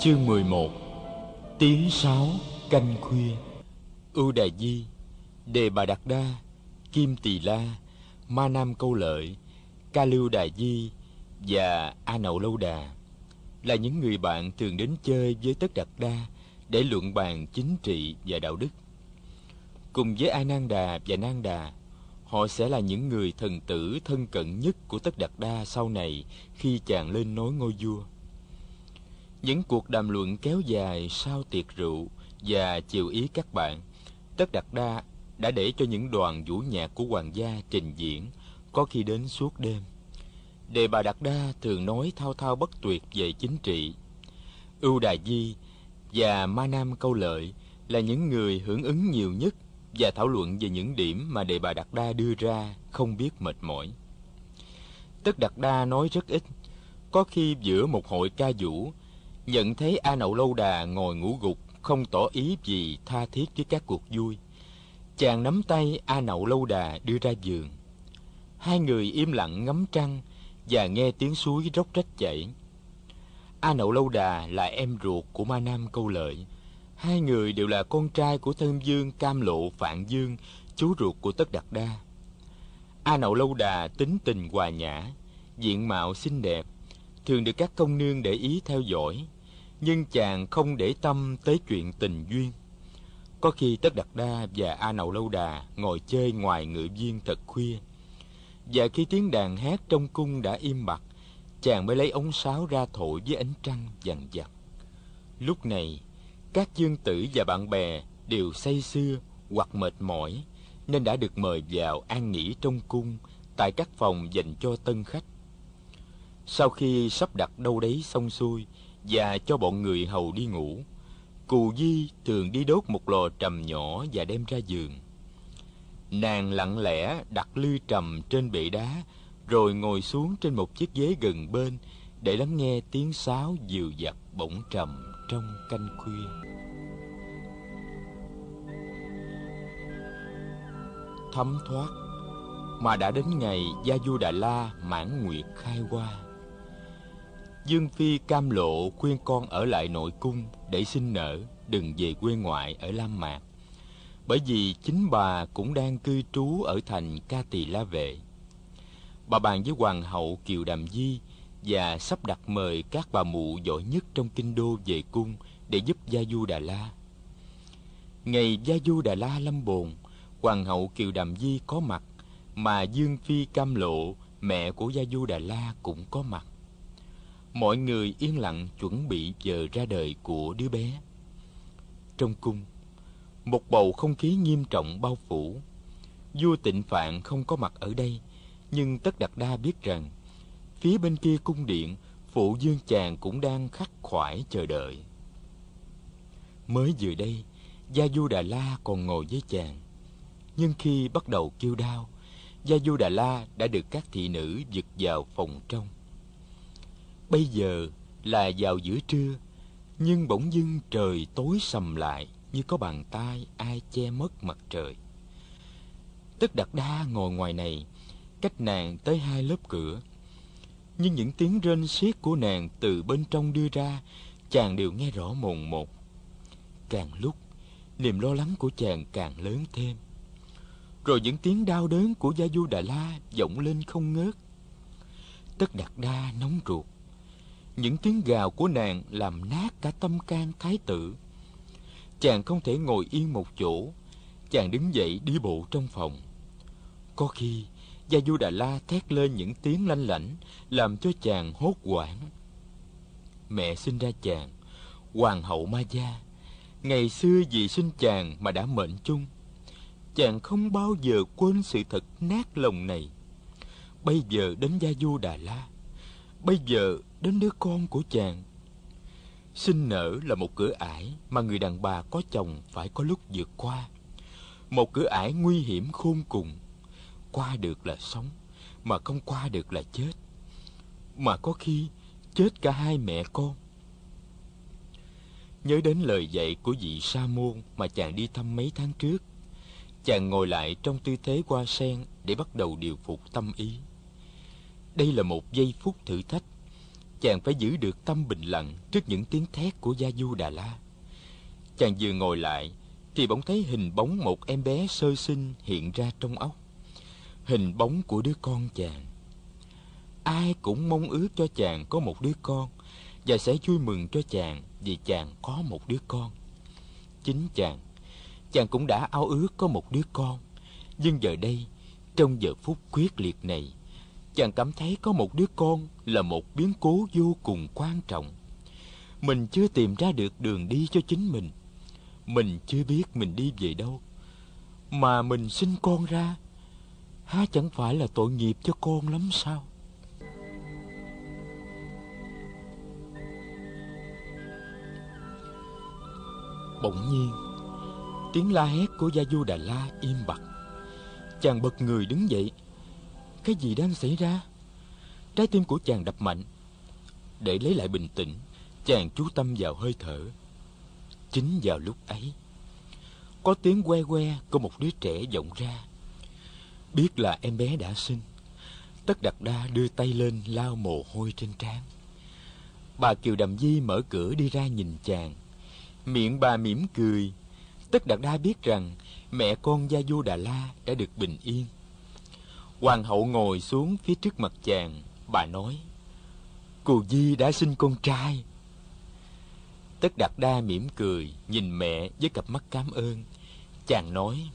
Chương 11 Tiếng sáo canh khuya Ưu Đà Di Đề Bà Đạt Đa Kim Tỳ La Ma Nam Câu Lợi Ca Lưu Đà Di và A Nậu Lâu Đà là những người bạn thường đến chơi với Tất Đạt Đa để luận bàn chính trị và đạo đức. Cùng với A Nan Đà và Nan Đà, họ sẽ là những người thần tử thân cận nhất của Tất Đạt Đa sau này khi chàng lên nối ngôi vua. Những cuộc đàm luận kéo dài sau tiệc rượu và chiều ý các bạn, Tất đặt Đa đã để cho những đoàn vũ nhạc của hoàng gia trình diễn, có khi đến suốt đêm. Đề bà đặt Đa thường nói thao thao bất tuyệt về chính trị. Ưu Đà Di và Ma Nam Câu Lợi là những người hưởng ứng nhiều nhất và thảo luận về những điểm mà Đề bà đặt Đa đưa ra không biết mệt mỏi. Tất đặt Đa nói rất ít, có khi giữa một hội ca vũ, nhận thấy A Nậu Lâu Đà ngồi ngủ gục, không tỏ ý gì tha thiết với các cuộc vui. Chàng nắm tay A Nậu Lâu Đà đưa ra giường. Hai người im lặng ngắm trăng và nghe tiếng suối róc rách chảy. A Nậu Lâu Đà là em ruột của Ma Nam Câu Lợi. Hai người đều là con trai của thân dương Cam Lộ Phạn Dương, chú ruột của Tất Đạt Đa. A Nậu Lâu Đà tính tình hòa nhã, diện mạo xinh đẹp, thường được các công nương để ý theo dõi, nhưng chàng không để tâm tới chuyện tình duyên. Có khi Tất Đạt Đa và A Nậu Lâu Đà ngồi chơi ngoài ngự viên thật khuya. Và khi tiếng đàn hát trong cung đã im bặt, chàng mới lấy ống sáo ra thổi với ánh trăng dằn dặt. Lúc này, các dương tử và bạn bè đều say sưa hoặc mệt mỏi, nên đã được mời vào an nghỉ trong cung tại các phòng dành cho tân khách. Sau khi sắp đặt đâu đấy xong xuôi và cho bọn người hầu đi ngủ, Cù Di thường đi đốt một lò trầm nhỏ và đem ra giường. Nàng lặng lẽ đặt lư trầm trên bệ đá, rồi ngồi xuống trên một chiếc ghế gần bên để lắng nghe tiếng sáo dịu dặt bỗng trầm trong canh khuya. Thấm thoát mà đã đến ngày Gia Du Đà La mãn nguyệt khai hoa. Dương Phi cam lộ khuyên con ở lại nội cung để sinh nở, đừng về quê ngoại ở Lam Mạc. Bởi vì chính bà cũng đang cư trú ở thành Ca Tỳ La Vệ. Bà bàn với Hoàng hậu Kiều Đàm Di và sắp đặt mời các bà mụ giỏi nhất trong kinh đô về cung để giúp Gia Du Đà La. Ngày Gia Du Đà La lâm bồn, Hoàng hậu Kiều Đàm Di có mặt, mà Dương Phi Cam Lộ, mẹ của Gia Du Đà La cũng có mặt. Mọi người yên lặng chuẩn bị giờ ra đời của đứa bé. Trong cung, một bầu không khí nghiêm trọng bao phủ. Vua Tịnh Phạn không có mặt ở đây, nhưng Tất Đạt Đa biết rằng phía bên kia cung điện, phụ dương chàng cũng đang khắc khoải chờ đợi. Mới vừa đây, Gia Du Đà La còn ngồi với chàng. Nhưng khi bắt đầu kêu đau, Gia Du Đà La đã được các thị nữ giật vào phòng trong. Bây giờ là vào giữa trưa, nhưng bỗng dưng trời tối sầm lại như có bàn tay ai che mất mặt trời. Tất Đạt Đa ngồi ngoài này, cách nàng tới hai lớp cửa. Nhưng những tiếng rên xiết của nàng từ bên trong đưa ra, chàng đều nghe rõ mồn một. Càng lúc, niềm lo lắng của chàng càng lớn thêm. Rồi những tiếng đau đớn của Gia Du Đà La vọng lên không ngớt. Tất Đạt Đa nóng ruột. Những tiếng gào của nàng làm nát cả tâm can thái tử. Chàng không thể ngồi yên một chỗ. Chàng đứng dậy đi bộ trong phòng. Có khi, Gia Du Đà La thét lên những tiếng lanh lảnh, làm cho chàng hốt hoảng. Mẹ sinh ra chàng, Hoàng hậu Ma Gia. Ngày xưa vì sinh chàng mà đã mệnh chung. Chàng không bao giờ quên sự thật nát lòng này. Bây giờ đến Gia Du Đà La. Bây giờ đến đứa con của chàng. Sinh nở là một cửa ải mà người đàn bà có chồng phải có lúc vượt qua. Một cửa ải nguy hiểm khôn cùng. Qua được là sống, mà không qua được là chết. Mà có khi chết cả hai mẹ con. Nhớ đến lời dạy của vị sa môn mà chàng đi thăm mấy tháng trước. Chàng ngồi lại trong tư thế hoa sen để bắt đầu điều phục tâm ý. Đây là một giây phút thử thách chàng phải giữ được tâm bình lặng trước những tiếng thét của gia du đà la. Chàng vừa ngồi lại, thì bỗng thấy hình bóng một em bé sơ sinh hiện ra trong óc. Hình bóng của đứa con chàng. Ai cũng mong ước cho chàng có một đứa con, và sẽ vui mừng cho chàng vì chàng có một đứa con. Chính chàng chàng cũng đã ao ước có một đứa con. Nhưng giờ đây, trong giờ phút quyết liệt này chàng cảm thấy có một đứa con là một biến cố vô cùng quan trọng. Mình chưa tìm ra được đường đi cho chính mình. Mình chưa biết mình đi về đâu. Mà mình sinh con ra, há chẳng phải là tội nghiệp cho con lắm sao? Bỗng nhiên, tiếng la hét của gia du đà la im bặt. Chàng bật người đứng dậy cái gì đang xảy ra? Trái tim của chàng đập mạnh. Để lấy lại bình tĩnh, chàng chú tâm vào hơi thở. Chính vào lúc ấy, có tiếng que que của một đứa trẻ vọng ra. Biết là em bé đã sinh, tất đặt đa đưa tay lên lau mồ hôi trên trán. Bà kiều đầm di mở cửa đi ra nhìn chàng. Miệng bà mỉm cười. Tất đặt đa biết rằng mẹ con gia du đà la đã được bình yên hoàng hậu ngồi xuống phía trước mặt chàng. Bà nói, cô di đã sinh con trai. Tất đạt đa mỉm cười, nhìn mẹ với cặp mắt cảm ơn. Chàng nói,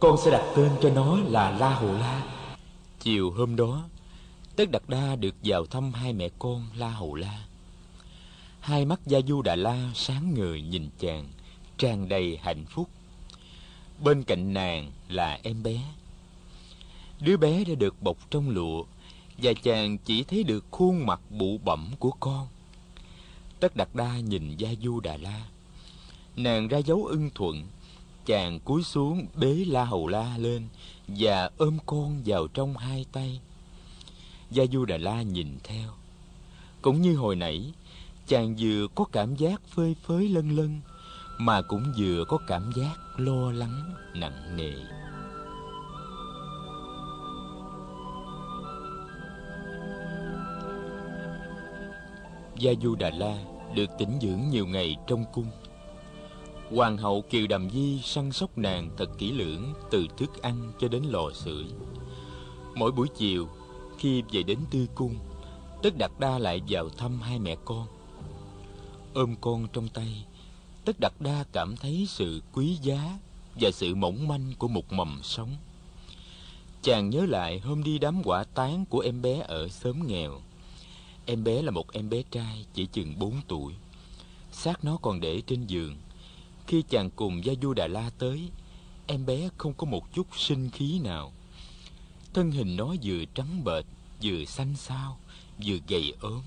con sẽ đặt tên cho nó là la hồ la. Chiều hôm đó, tất đạt đa được vào thăm hai mẹ con la hồ la. Hai mắt gia du đà la sáng ngời nhìn chàng, tràn đầy hạnh phúc. Bên cạnh nàng là em bé đứa bé đã được bọc trong lụa và chàng chỉ thấy được khuôn mặt bụ bẩm của con. Tất đặt đa nhìn gia du đà la. Nàng ra dấu ưng thuận, chàng cúi xuống bế la hầu la lên và ôm con vào trong hai tay. Gia du đà la nhìn theo. Cũng như hồi nãy, chàng vừa có cảm giác phơi phới lân lân mà cũng vừa có cảm giác lo lắng, nặng nề. Gia du đà la được tĩnh dưỡng nhiều ngày trong cung. Hoàng hậu kiều đàm di săn sóc nàng thật kỹ lưỡng từ thức ăn cho đến lò sưởi. Mỗi buổi chiều, khi về đến tư cung, tất đạt đa lại vào thăm hai mẹ con. Ôm con trong tay, tất đạt đa cảm thấy sự quý giá và sự mỏng manh của một mầm sống. Chàng nhớ lại hôm đi đám quả tán của em bé ở xóm nghèo em bé là một em bé trai, chỉ chừng bốn tuổi. Xác nó còn để trên giường. Khi chàng cùng gia du đà la tới, em bé không có một chút sinh khí nào. Thân hình nó vừa trắng bệch, vừa xanh xao, vừa gầy ốm.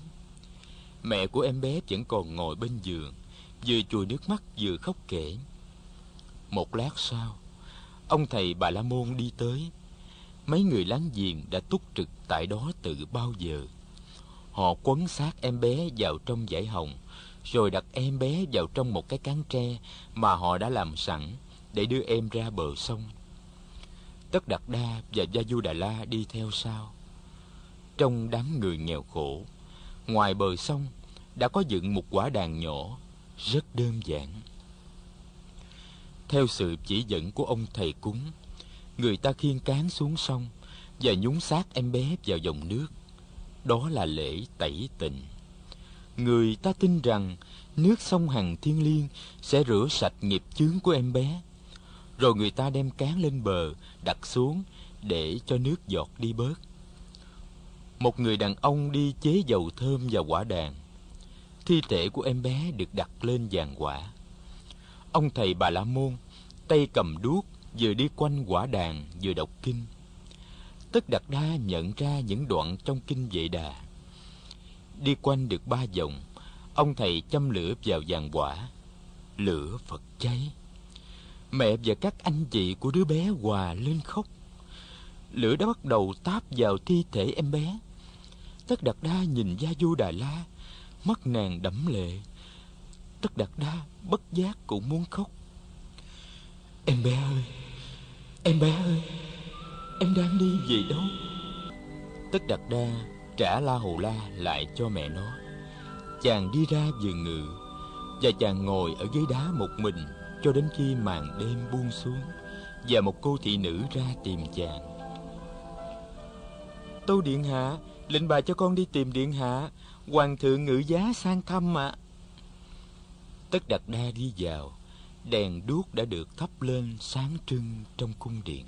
Mẹ của em bé vẫn còn ngồi bên giường, vừa chùi nước mắt, vừa khóc kể. Một lát sau, ông thầy bà la môn đi tới. Mấy người láng giềng đã túc trực tại đó từ bao giờ? Họ quấn xác em bé vào trong dải hồng, rồi đặt em bé vào trong một cái cán tre mà họ đã làm sẵn để đưa em ra bờ sông. Tất đặt đa và gia du đà la đi theo sau. Trong đám người nghèo khổ, ngoài bờ sông đã có dựng một quả đàn nhỏ rất đơn giản. Theo sự chỉ dẫn của ông thầy cúng, người ta khiêng cán xuống sông và nhúng xác em bé vào dòng nước đó là lễ tẩy tịnh người ta tin rằng nước sông hằng thiên liêng sẽ rửa sạch nghiệp chướng của em bé. Rồi người ta đem cán lên bờ, đặt xuống để cho nước giọt đi bớt. Một người đàn ông đi chế dầu thơm và quả đàn. Thi thể của em bé được đặt lên giàn quả. Ông thầy bà la môn tay cầm đuốc vừa đi quanh quả đàn vừa đọc kinh tất đặt đa nhận ra những đoạn trong kinh vệ đà. Đi quanh được ba vòng, ông thầy châm lửa vào giàn quả. Lửa phật cháy. Mẹ và các anh chị của đứa bé hòa lên khóc. Lửa đã bắt đầu táp vào thi thể em bé. Tất đặt đa nhìn gia du đà la, mắt nàng đẫm lệ. Tất đặt đa bất giác cũng muốn khóc. Em bé ơi, em bé ơi em đang đi. Về đâu tất đặt đa, trả la hầu la lại cho mẹ nó. Chàng đi ra vườn ngự, và chàng ngồi ở ghế đá một mình cho đến khi màn đêm buông xuống, và một cô thị nữ ra tìm chàng. Tâu điện hạ, lệnh bà cho con đi tìm điện hạ. Hoàng thượng ngự giá sang thăm ạ. Tất đặt đa đi vào, đèn đuốc đã được thắp lên sáng trưng trong cung điện.